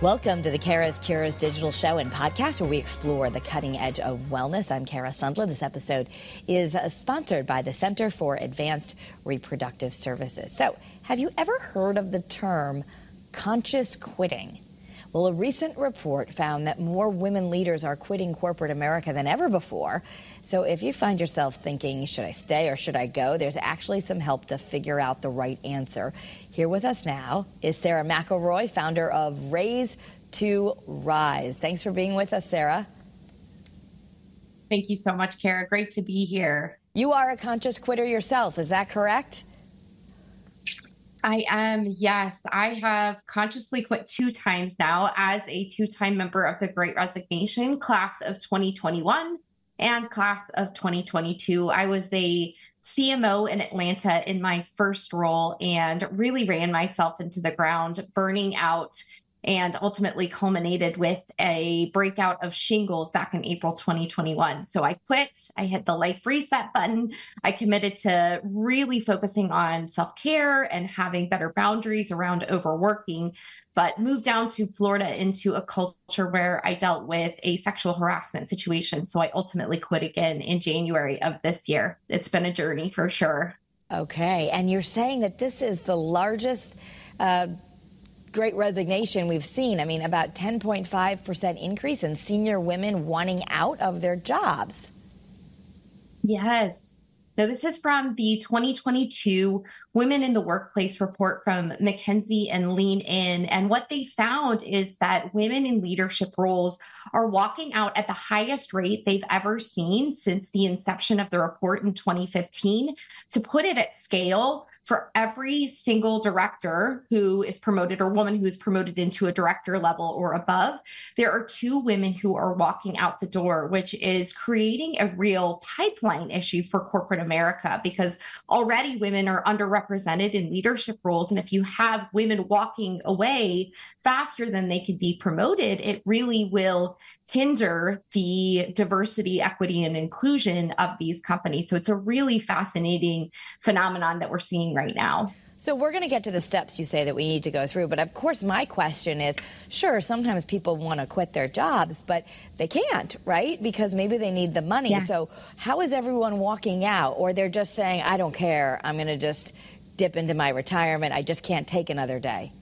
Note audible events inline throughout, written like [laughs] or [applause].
Welcome to the Kara's Cures digital show and podcast where we explore the cutting edge of wellness. I'm Kara Sundlun. This episode is uh, sponsored by the Center for Advanced Reproductive Services. So, have you ever heard of the term conscious quitting? Well, a recent report found that more women leaders are quitting corporate America than ever before. So if you find yourself thinking, should I stay or should I go, there's actually some help to figure out the right answer. Here with us now is Sarah McElroy, founder of Raise to Rise. Thanks for being with us, Sarah. Thank you so much, Kara. Great to be here. You are a conscious quitter yourself, is that correct? I am, yes. I have consciously quit two times now as a two time member of the Great Resignation class of 2021 and class of 2022. I was a CMO in Atlanta in my first role and really ran myself into the ground, burning out and ultimately culminated with a breakout of shingles back in April 2021. So I quit, I hit the life reset button. I committed to really focusing on self care and having better boundaries around overworking, but moved down to Florida into a culture where I dealt with a sexual harassment situation. So I ultimately quit again in January of this year. It's been a journey for sure. Okay. And you're saying that this is the largest. Uh, great resignation we've seen. I mean, about 10.5% increase in senior women wanting out of their jobs. Yes. Now, this is from the 2022 Women in the Workplace report from McKinsey and Lean In. And what they found is that women in leadership roles are walking out at the highest rate they've ever seen since the inception of the report in 2015. To put it at scale, for every single director who is promoted or woman who is promoted into a director level or above, there are two women who are walking out the door, which is creating a real pipeline issue for corporate America because already women are underrepresented in leadership roles. And if you have women walking away faster than they can be promoted, it really will hinder the diversity, equity, and inclusion of these companies. So it's a really fascinating phenomenon that we're seeing right now. So we're going to get to the steps you say that we need to go through. But of course, my question is sure, sometimes people want to quit their jobs, but they can't, right? Because maybe they need the money. Yes. So how is everyone walking out? Or they're just saying, I don't care. I'm going to just dip into my retirement. I just can't take another day.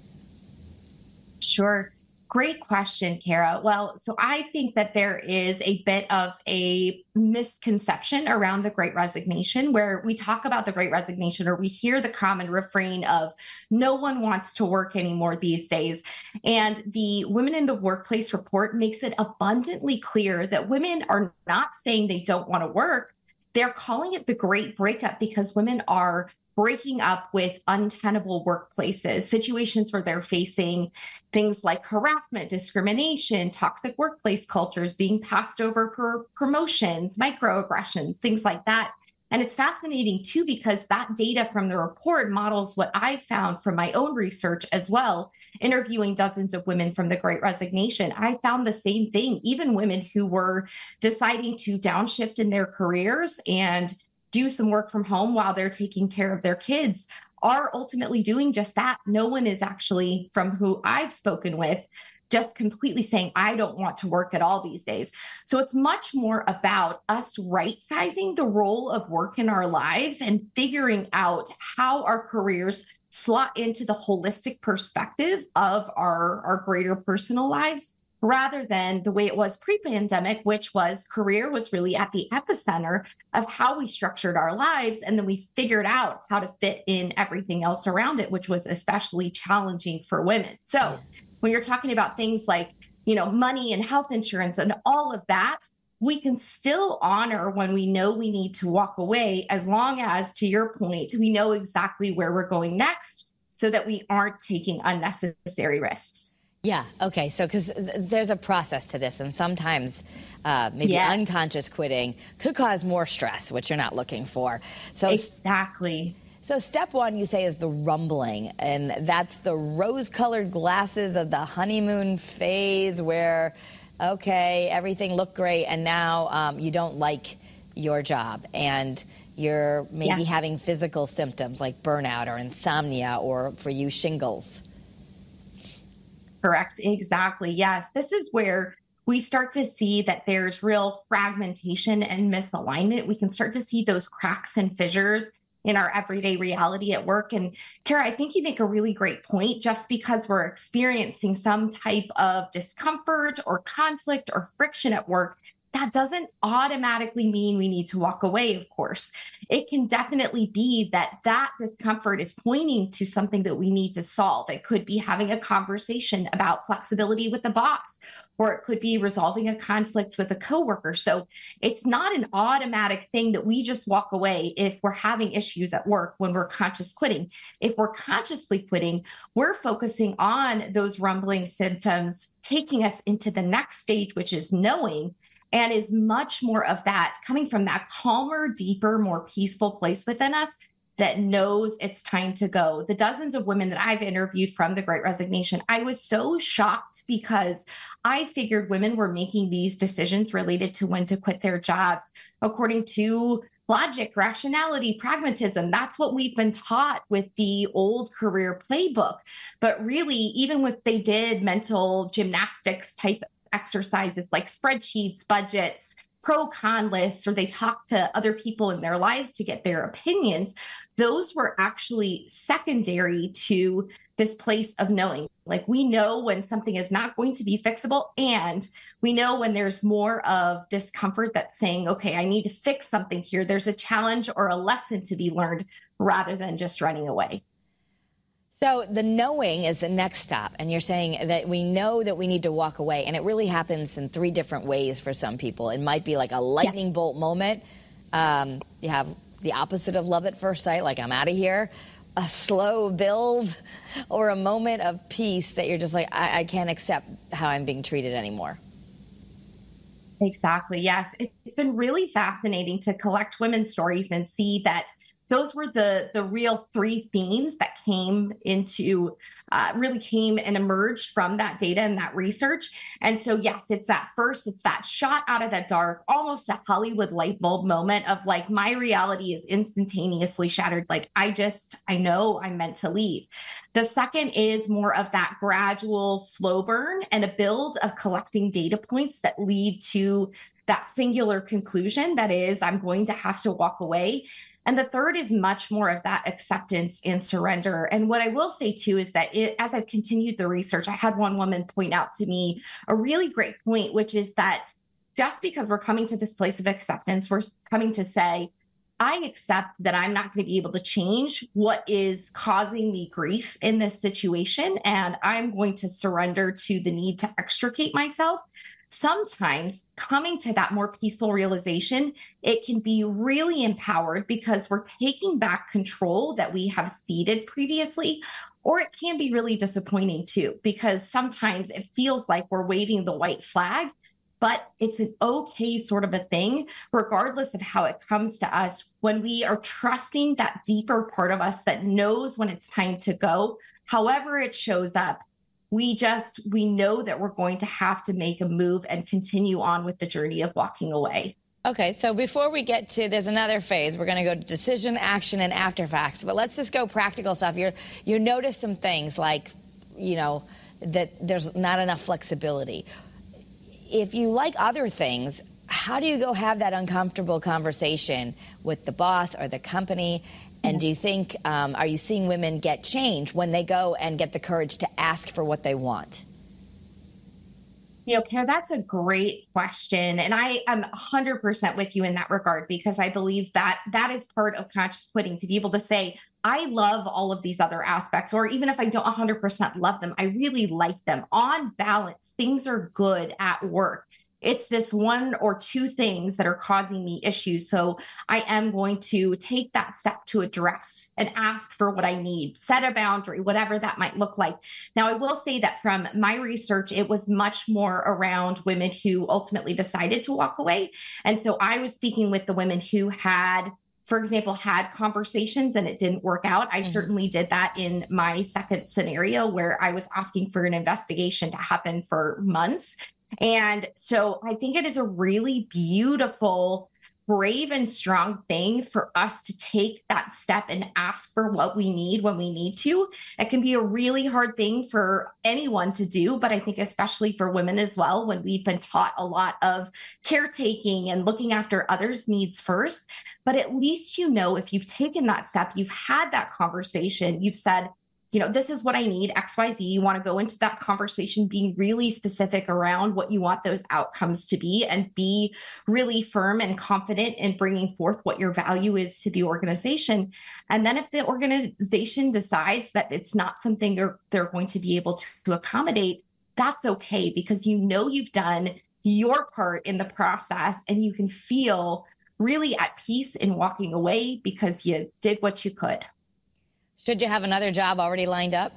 Sure. Great question, Kara. Well, so I think that there is a bit of a misconception around the great resignation where we talk about the great resignation or we hear the common refrain of no one wants to work anymore these days. And the Women in the Workplace report makes it abundantly clear that women are not saying they don't want to work. They're calling it the great breakup because women are breaking up with untenable workplaces, situations where they're facing things like harassment, discrimination, toxic workplace cultures, being passed over for promotions, microaggressions, things like that. And it's fascinating too, because that data from the report models what I found from my own research as well, interviewing dozens of women from the Great Resignation. I found the same thing, even women who were deciding to downshift in their careers and do some work from home while they're taking care of their kids are ultimately doing just that. No one is actually, from who I've spoken with, just completely saying, I don't want to work at all these days. So it's much more about us right sizing the role of work in our lives and figuring out how our careers slot into the holistic perspective of our, our greater personal lives rather than the way it was pre pandemic, which was career was really at the epicenter of how we structured our lives. And then we figured out how to fit in everything else around it, which was especially challenging for women. So when you're talking about things like, you know, money and health insurance and all of that, we can still honor when we know we need to walk away, as long as, to your point, we know exactly where we're going next so that we aren't taking unnecessary risks. Yeah. Okay. So, because th- there's a process to this, and sometimes uh, maybe yes. unconscious quitting could cause more stress, which you're not looking for. So exactly. So, step one, you say, is the rumbling, and that's the rose-colored glasses of the honeymoon phase, where, okay, everything looked great, and now um, you don't like your job, and you're maybe yes. having physical symptoms like burnout or insomnia, or for you, shingles. Correct. Exactly. Yes. This is where we start to see that there's real fragmentation and misalignment. We can start to see those cracks and fissures in our everyday reality at work. And Kara, I think you make a really great point. Just because we're experiencing some type of discomfort or conflict or friction at work that doesn't automatically mean we need to walk away, of course. It can definitely be that that discomfort is pointing to something that we need to solve. It could be having a conversation about flexibility with the boss, or it could be resolving a conflict with a coworker. So it's not an automatic thing that we just walk away if we're having issues at work when we're conscious quitting. If we're consciously quitting, we're focusing on those rumbling symptoms, taking us into the next stage, which is knowing and is much more of that coming from that calmer, deeper, more peaceful place within us that knows it's time to go. The dozens of women that I've interviewed from the Great Resignation, I was so shocked because I figured women were making these decisions related to when to quit their jobs according to logic, rationality, pragmatism. That's what we've been taught with the old career playbook. But really, even with they did mental gymnastics type exercises like spreadsheets, budgets, pro con lists, or they talk to other people in their lives to get their opinions, those were actually secondary to this place of knowing. Like we know when something is not going to be fixable, and we know when there's more of discomfort that's saying, okay, I need to fix something here. There's a challenge or a lesson to be learned rather than just running away. So the knowing is the next stop, and you're saying that we know that we need to walk away, and it really happens in three different ways for some people. It might be like a lightning yes. bolt moment. Um, you have the opposite of love at first sight, like I'm out of here. A slow build, [laughs] or a moment of peace that you're just like, I, I can't accept how I'm being treated anymore. Exactly. Yes, it's been really fascinating to collect women's stories and see that those were the the real three themes that came into uh, really came and emerged from that data and that research. And so yes it's that first it's that shot out of the dark almost a hollywood light bulb moment of like my reality is instantaneously shattered. Like i just i know i'm meant to leave. The second is more of that gradual slow burn and a build of collecting data points that lead to that singular conclusion that is i'm going to have to walk away and the third is much more of that acceptance and surrender. And what I will say too is that it, as I've continued the research, I had one woman point out to me a really great point, which is that just because we're coming to this place of acceptance, we're coming to say, I accept that I'm not going to be able to change what is causing me grief in this situation. And I'm going to surrender to the need to extricate myself sometimes coming to that more peaceful realization, it can be really empowered because we're taking back control that we have ceded previously. Or it can be really disappointing too, because sometimes it feels like we're waving the white flag, but it's an okay sort of a thing, regardless of how it comes to us, when we are trusting that deeper part of us that knows when it's time to go, however it shows up we just we know that we're going to have to make a move and continue on with the journey of walking away. Okay so before we get to there's another phase. We're going to go to decision action and after facts. But let's just go practical stuff. You you notice some things like you know that there's not enough flexibility. If you like other things how do you go have that uncomfortable conversation with the boss or the company and do you think, um, are you seeing women get change when they go and get the courage to ask for what they want? You know, Kara, that's a great question. And I am 100% with you in that regard because I believe that that is part of conscious quitting to be able to say, I love all of these other aspects, or even if I don't 100% love them, I really like them. On balance, things are good at work it's this one or two things that are causing me issues. So I am going to take that step to address and ask for what I need, set a boundary, whatever that might look like. Now, I will say that from my research, it was much more around women who ultimately decided to walk away. And so I was speaking with the women who had for example, had conversations and it didn't work out. I mm-hmm. certainly did that in my second scenario where I was asking for an investigation to happen for months and so I think it is a really beautiful brave and strong thing for us to take that step and ask for what we need when we need to. It can be a really hard thing for anyone to do, but I think especially for women as well, when we've been taught a lot of caretaking and looking after others' needs first. But at least you know if you've taken that step, you've had that conversation, you've said, you know, this is what I need, XYZ. You want to go into that conversation being really specific around what you want those outcomes to be and be really firm and confident in bringing forth what your value is to the organization. And then if the organization decides that it's not something they're, they're going to be able to, to accommodate, that's okay because you know you've done your part in the process and you can feel really at peace in walking away because you did what you could. Should you have another job already lined up?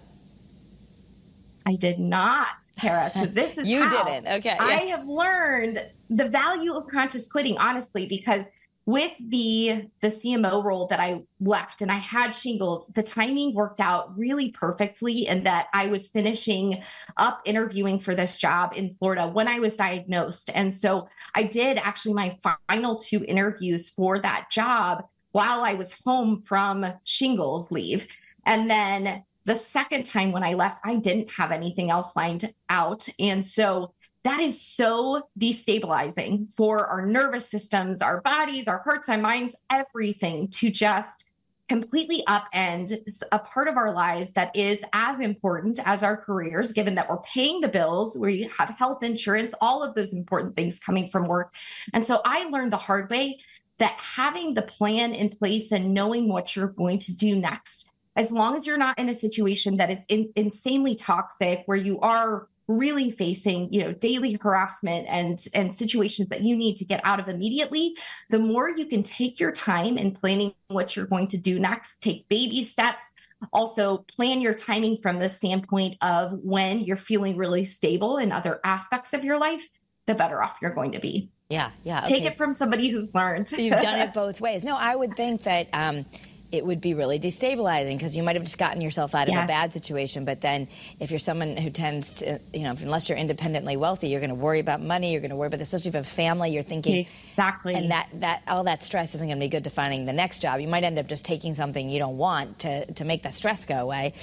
I did not, Kara. So [laughs] this is you how didn't. Okay. Yeah. I have learned the value of conscious quitting, honestly, because with the the CMO role that I left and I had shingles, the timing worked out really perfectly in that I was finishing up interviewing for this job in Florida when I was diagnosed. And so I did actually my final two interviews for that job while I was home from shingles leave. And then the second time when I left, I didn't have anything else lined out. And so that is so destabilizing for our nervous systems, our bodies, our hearts, our minds, everything to just completely upend a part of our lives that is as important as our careers, given that we're paying the bills, we have health insurance, all of those important things coming from work. And so I learned the hard way that having the plan in place and knowing what you're going to do next, as long as you're not in a situation that is in, insanely toxic, where you are really facing you know daily harassment and and situations that you need to get out of immediately the more you can take your time in planning what you're going to do next take baby steps. Also plan your timing from the standpoint of when you're feeling really stable in other aspects of your life the better off you're going to be yeah, yeah. Okay. Take it from somebody who's learned. You've done it [laughs] both ways. No, I would think that um, it would be really destabilizing because you might have just gotten yourself out of yes. a bad situation. But then, if you're someone who tends to, you know, unless you're independently wealthy, you're going to worry about money. You're going to worry about, especially if you have a family. You're thinking exactly, and that that all that stress isn't going to be good to finding the next job. You might end up just taking something you don't want to to make that stress go away.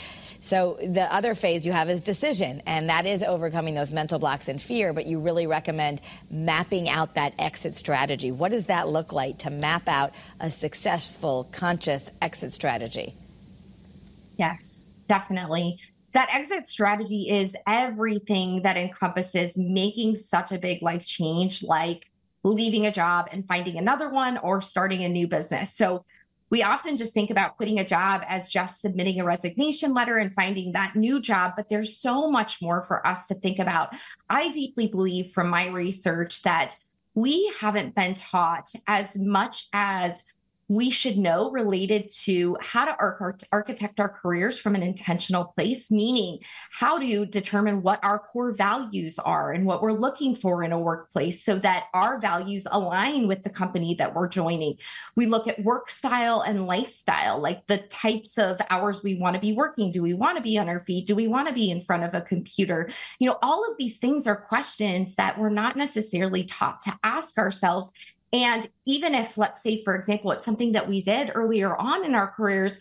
So the other phase you have is decision, and that is overcoming those mental blocks and fear. But you really recommend mapping out that exit strategy. What does that look like to map out a successful, conscious exit strategy? Yes, definitely. That exit strategy is everything that encompasses making such a big life change, like leaving a job and finding another one or starting a new business. So we often just think about quitting a job as just submitting a resignation letter and finding that new job, but there's so much more for us to think about. I deeply believe from my research that we haven't been taught as much as we should know related to how to arch- architect our careers from an intentional place, meaning how to determine what our core values are and what we're looking for in a workplace so that our values align with the company that we're joining. We look at work style and lifestyle, like the types of hours we want to be working. Do we want to be on our feet? Do we want to be in front of a computer? You know, all of these things are questions that we're not necessarily taught to ask ourselves and even if, let's say, for example, it's something that we did earlier on in our careers,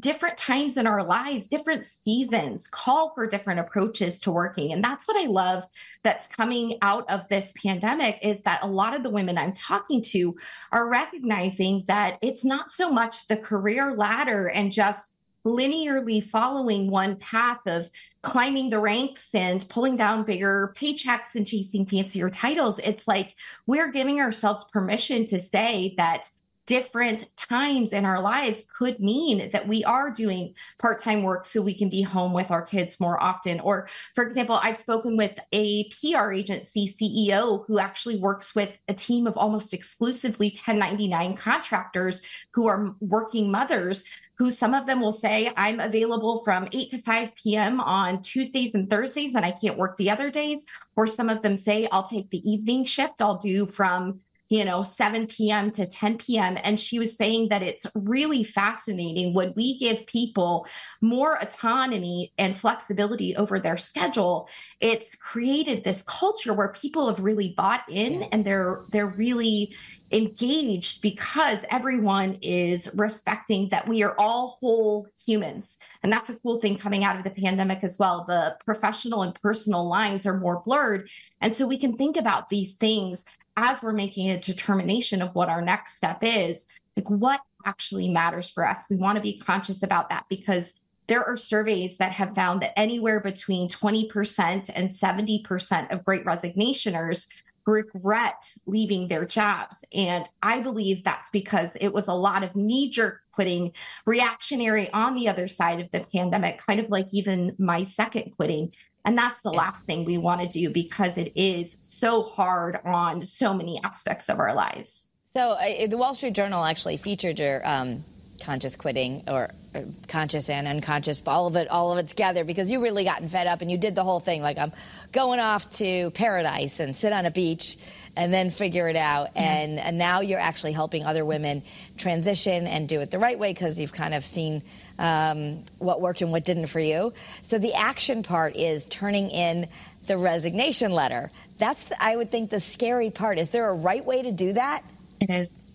different times in our lives, different seasons call for different approaches to working. And that's what I love that's coming out of this pandemic is that a lot of the women I'm talking to are recognizing that it's not so much the career ladder and just linearly following one path of climbing the ranks and pulling down bigger paychecks and chasing fancier titles. It's like we're giving ourselves permission to say that different times in our lives could mean that we are doing part time work so we can be home with our kids more often. Or, for example, I've spoken with a PR agency CEO who actually works with a team of almost exclusively 1099 contractors who are working mothers who some of them will say, I'm available from 8 to 5 p.m. on Tuesdays and Thursdays, and I can't work the other days. Or some of them say, I'll take the evening shift. I'll do from you know 7 p.m. to 10 p.m. and she was saying that it's really fascinating when we give people more autonomy and flexibility over their schedule it's created this culture where people have really bought in and they're they're really engaged because everyone is respecting that we are all whole humans. And that's a cool thing coming out of the pandemic as well. The professional and personal lines are more blurred. And so we can think about these things as we're making a determination of what our next step is. Like what actually matters for us. We want to be conscious about that because there are surveys that have found that anywhere between 20% and 70% of great resignationers regret leaving their jobs. And I believe that's because it was a lot of knee jerk quitting, reactionary on the other side of the pandemic, kind of like even my second quitting. And that's the last thing we want to do because it is so hard on so many aspects of our lives. So, uh, the Wall Street Journal actually featured your um, conscious quitting or, or, conscious and unconscious, all of it, all of it together, because you really gotten fed up and you did the whole thing. Like I'm going off to paradise and sit on a beach and then figure it out. Yes. And, and now you're actually helping other women transition and do it the right way because you've kind of seen um, what worked and what didn't for you. So the action part is turning in the resignation letter. That's, I would think, the scary part. Is there a right way to do that? It is.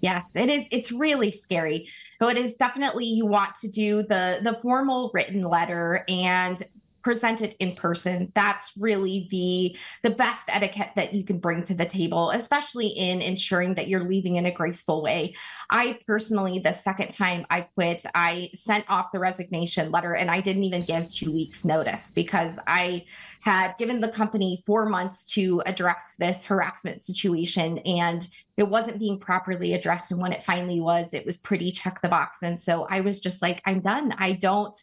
Yes, it is. It's really scary. So it is definitely you want to do the the formal written letter and present it in person that's really the the best etiquette that you can bring to the table especially in ensuring that you're leaving in a graceful way. I personally the second time i quit i sent off the resignation letter and i didn't even give two weeks notice because i had given the company four months to address this harassment situation and it wasn't being properly addressed. And when it finally was it was pretty check the box. And so i was just like i'm done. I don't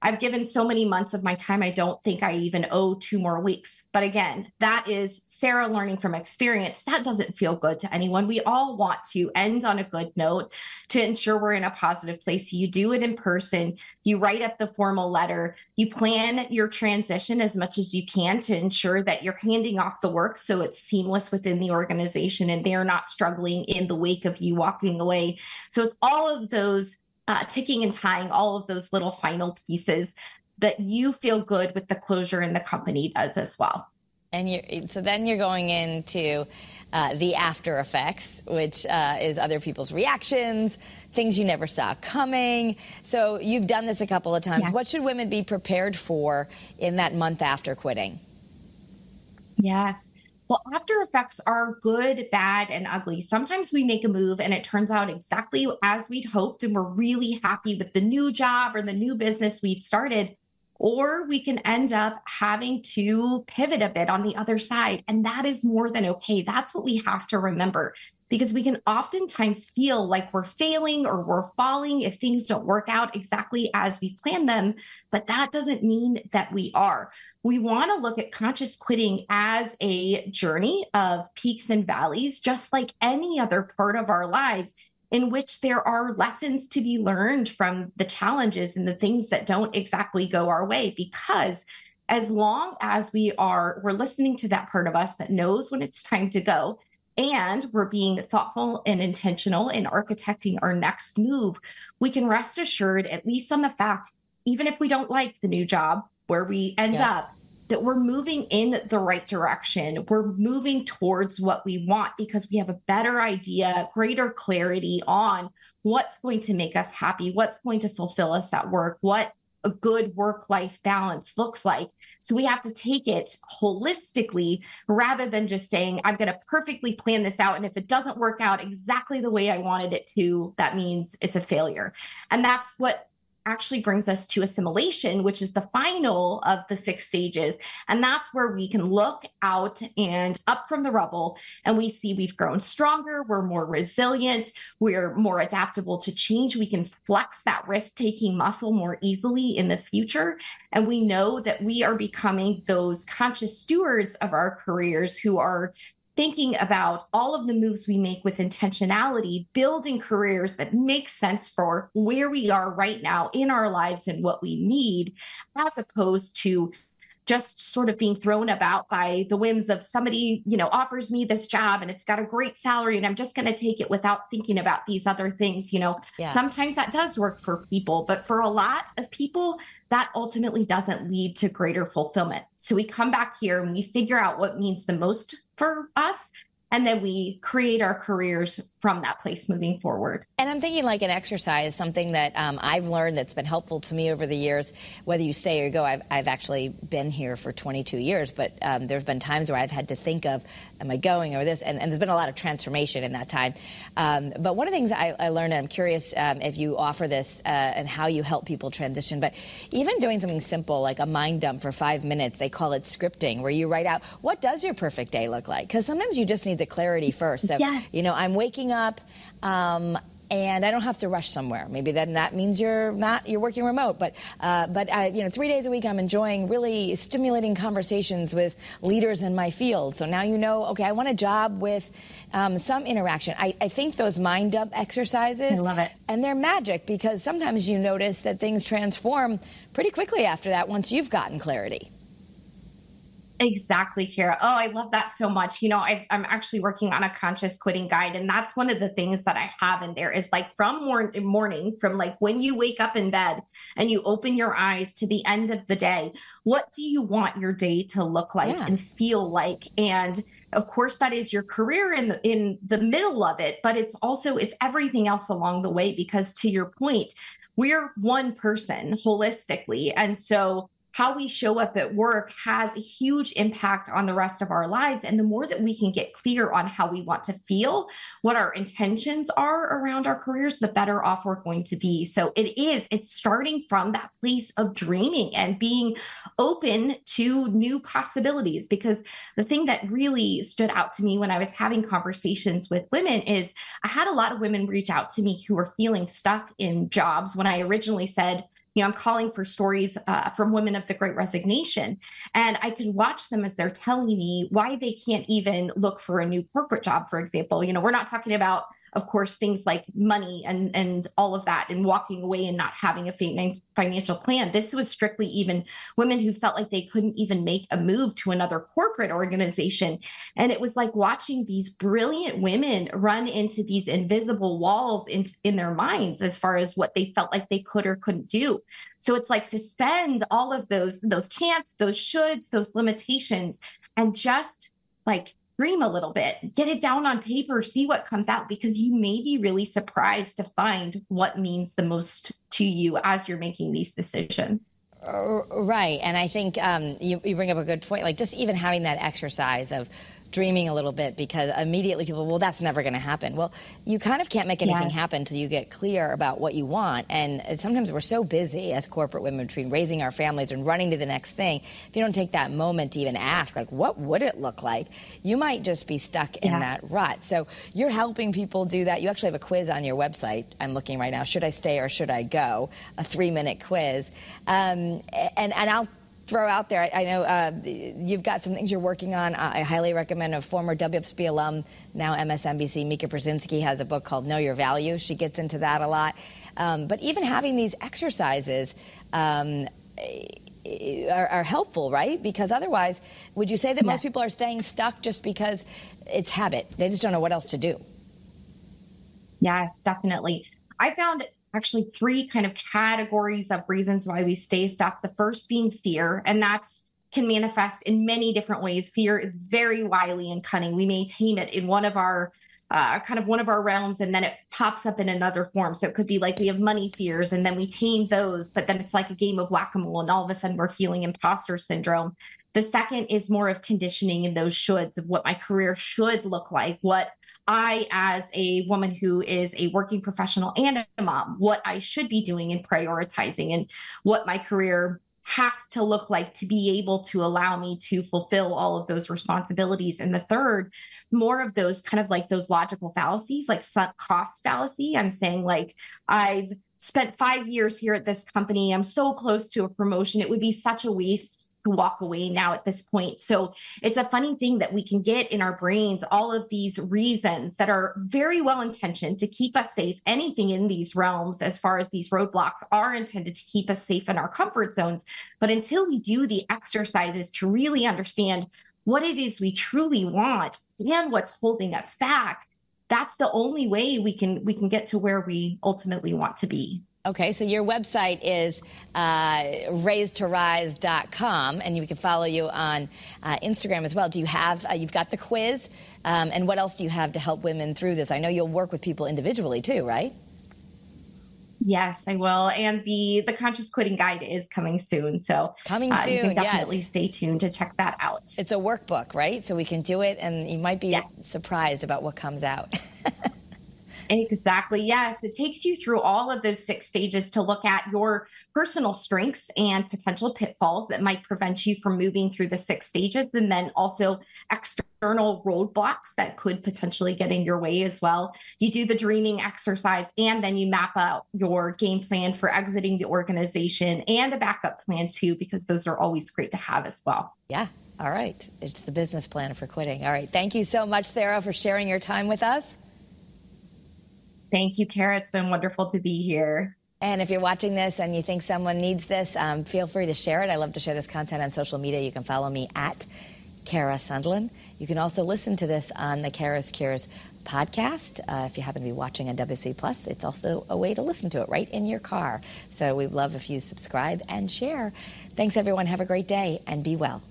I've given so many months of my time, I don't think I even owe two more weeks. But again, that is Sarah learning from experience. That doesn't feel good to anyone. We all want to end on a good note to ensure we're in a positive place. You do it in person, you write up the formal letter, you plan your transition as much as you can to ensure that you're handing off the work so it's seamless within the organization and they're not struggling in the wake of you walking away. So it's all of those uh, ticking and tying all of those little final pieces that you feel good with the closure and the company does as well. And you so then you're going into uh, the after effects, which uh, is other people's reactions, things you never saw coming. So you've done this a couple of times. Yes. What should women be prepared for in that month after quitting? Yes. Well, after effects are good, bad, and ugly. Sometimes we make a move and it turns out exactly as we'd hoped, and we're really happy with the new job or the new business we've started. Or we can end up having to pivot a bit on the other side. And that is more than okay. That's what we have to remember because we can oftentimes feel like we're failing or we're falling if things don't work out exactly as we planned them. But that doesn't mean that we are. We want to look at conscious quitting as a journey of peaks and valleys, just like any other part of our lives in which there are lessons to be learned from the challenges and the things that don't exactly go our way because as long as we are we're listening to that part of us that knows when it's time to go and we're being thoughtful and intentional in architecting our next move, we can rest assured, at least on the fact, even if we don't like the new job where we end yeah. up, that we're moving in the right direction. We're moving towards what we want because we have a better idea, greater clarity on what's going to make us happy, what's going to fulfill us at work, what a good work life balance looks like. So we have to take it holistically rather than just saying, I'm going to perfectly plan this out. And if it doesn't work out exactly the way I wanted it to, that means it's a failure. And that's what actually brings us to assimilation, which is the final of the six stages. And that's where we can look out and up from the rubble and we see we've grown stronger, we're more resilient, we're more adaptable to change. We can flex that risk taking muscle more easily in the future. And we know that we are becoming those conscious stewards of our careers who are thinking about all of the moves we make with intentionality, building careers that make sense for where we are right now in our lives and what we need, as opposed to just sort of being thrown about by the whims of somebody, you know, offers me this job and it's got a great salary and I'm just going to take it without thinking about these other things. You know, yeah. sometimes that does work for people, but for a lot of people, that ultimately doesn't lead to greater fulfillment. So we come back here and we figure out what means the most for us and then we create our careers from that place moving forward. And I'm thinking like an exercise, something that um, I've learned that's been helpful to me over the years, whether you stay or go. I've, I've actually been here for 22 years, but um, there's been times where I've had to think of, am I going or this? And, and there's been a lot of transformation in that time. Um, but one of the things I, I learned, and I'm curious um, if you offer this uh, and how you help people transition, but even doing something simple like a mind dump for five minutes, they call it scripting, where you write out what does your perfect day look like? Because sometimes you just need the clarity first. So, yes. you know, I'm waking up. Um, and I don't have to rush somewhere. Maybe then that means you're not you're working remote. But uh, but uh, you know, three days a week, I'm enjoying really stimulating conversations with leaders in my field. So now you know, okay, I want a job with um, some interaction. I, I think those mind up exercises. I love it, and they're magic because sometimes you notice that things transform pretty quickly after that once you've gotten clarity. Exactly, Kara. Oh, I love that so much. You know, I, am actually working on a conscious quitting guide, and that's one of the things that I have in there is like from mor- morning, from like when you wake up in bed and you open your eyes to the end of the day, what do you want your day to look like yeah. and feel like? And of course, that is your career in the in the middle of it, but it's also it's everything else along the way. Because to your point, we're one person holistically, and so how we show up at work has a huge impact on the rest of our lives. And the more that we can get clear on how we want to feel, what our intentions are around our careers, the better off we're going to be. So it is, it's starting from that place of dreaming and being open to new possibilities. Because the thing that really stood out to me when I was having conversations with women is I had a lot of women reach out to me who were feeling stuck in jobs when I originally said, you know, I'm calling for stories uh, from women of the Great Resignation, and I can watch them as they're telling me why they can't even look for a new corporate job. For example, you know, we're not talking about of course things like money and and all of that and walking away and not having a financial plan. This was strictly even women who felt like they couldn't even make a move to another corporate organization. And it was like watching these brilliant women run into these invisible walls in, in their minds as far as what they felt like they could or couldn't do. So it's like suspend all of those those can'ts those shoulds those limitations and just like dream a little bit, get it down on paper, see what comes out, because you may be really surprised to find what means the most to you as you're making these decisions. Uh, right. And I think um, you, you bring up a good point. Like just even having that exercise of dreaming a little bit because immediately people, well, that's never going to happen. Well, you kind of can't make anything yes. happen until you get clear about what you want. And sometimes we're so busy as corporate women between raising our families and running to the next thing. If you don't take that moment to even ask, like, what would it look like? You might just be stuck in yeah. that rut. So you're helping people do that. You actually have a quiz on your website. I'm looking right now. Should I stay or should I go? A three minute quiz. Um, and, and I'll throw out there. I, I know uh, you've got some things you're working on. I highly recommend a former WFSB alum, now MSNBC, Mika Brzezinski, has a book called Know Your Value. She gets into that a lot. Um, but even having these exercises um, are, are, helpful, right? Because otherwise, would you say that yes. most people are staying stuck just because it's habit? They just don't know what else to do. Yes, definitely. I found actually three kind of categories of reasons why we stay stuck. The first being fear, and that's can manifest in many different ways. Fear is very wily and cunning. We tame it in one of our uh, kind of one of our realms and then it pops up in another form. So it could be like we have money fears and then we tame those, but then it's like a game of whack a mole and all of a sudden we're feeling imposter syndrome. The second is more of conditioning in those shoulds of what my career should look like, what I, as a woman who is a working professional and a mom, what I should be doing and prioritizing and what my career has to look like to be able to allow me to fulfill all of those responsibilities. And the third, more of those kind of like those logical fallacies, like sunk cost fallacy. I'm saying, like, I've spent five years here at this company. I'm so close to a promotion. It would be such a waste to walk away now at this point. So it's a funny thing that we can get in our brains all of these reasons that are very well intentioned to keep us safe. Anything in these realms, as far as these roadblocks, are intended to keep us safe in our comfort zones. But until we do the exercises to really understand what it is we truly want and what's holding us back, that's the only way we can we can get to where we ultimately want to be Okay, so your website is uh, raisetorise.com, and you can follow you on uh, Instagram as well. Do you have, uh, you've got the quiz, um, and what else do you have to help women through this? I know you'll work with people individually too, right? Yes, I will. And the the conscious quitting guide is coming soon. So coming soon. Uh, you can definitely yes. stay tuned to check that out. It's a workbook, right? So we can do it and you might be yes. surprised about what comes out. [laughs] Exactly. Yes. It takes you through all of those six stages to look at your personal strengths and potential pitfalls that might prevent you from moving through the six stages. And then also external roadblocks that could potentially get in your way as well. You do the dreaming exercise and then you map out your game plan for exiting the organization and a backup plan too, because those are always great to have as well. Yeah. All right. It's the business plan for quitting. All right. Thank you so much, Sarah, for sharing your time with us. Thank you, Kara. It's been wonderful to be here. And if you're watching this and you think someone needs this, um, feel free to share it. I love to share this content on social media. You can follow me at Kara Sundlun. You can also listen to this on the Kara's Cures podcast. Uh, if you happen to be watching on WC Plus, it's also a way to listen to it right in your car. So we'd love if you subscribe and share. Thanks, everyone. Have a great day and be well.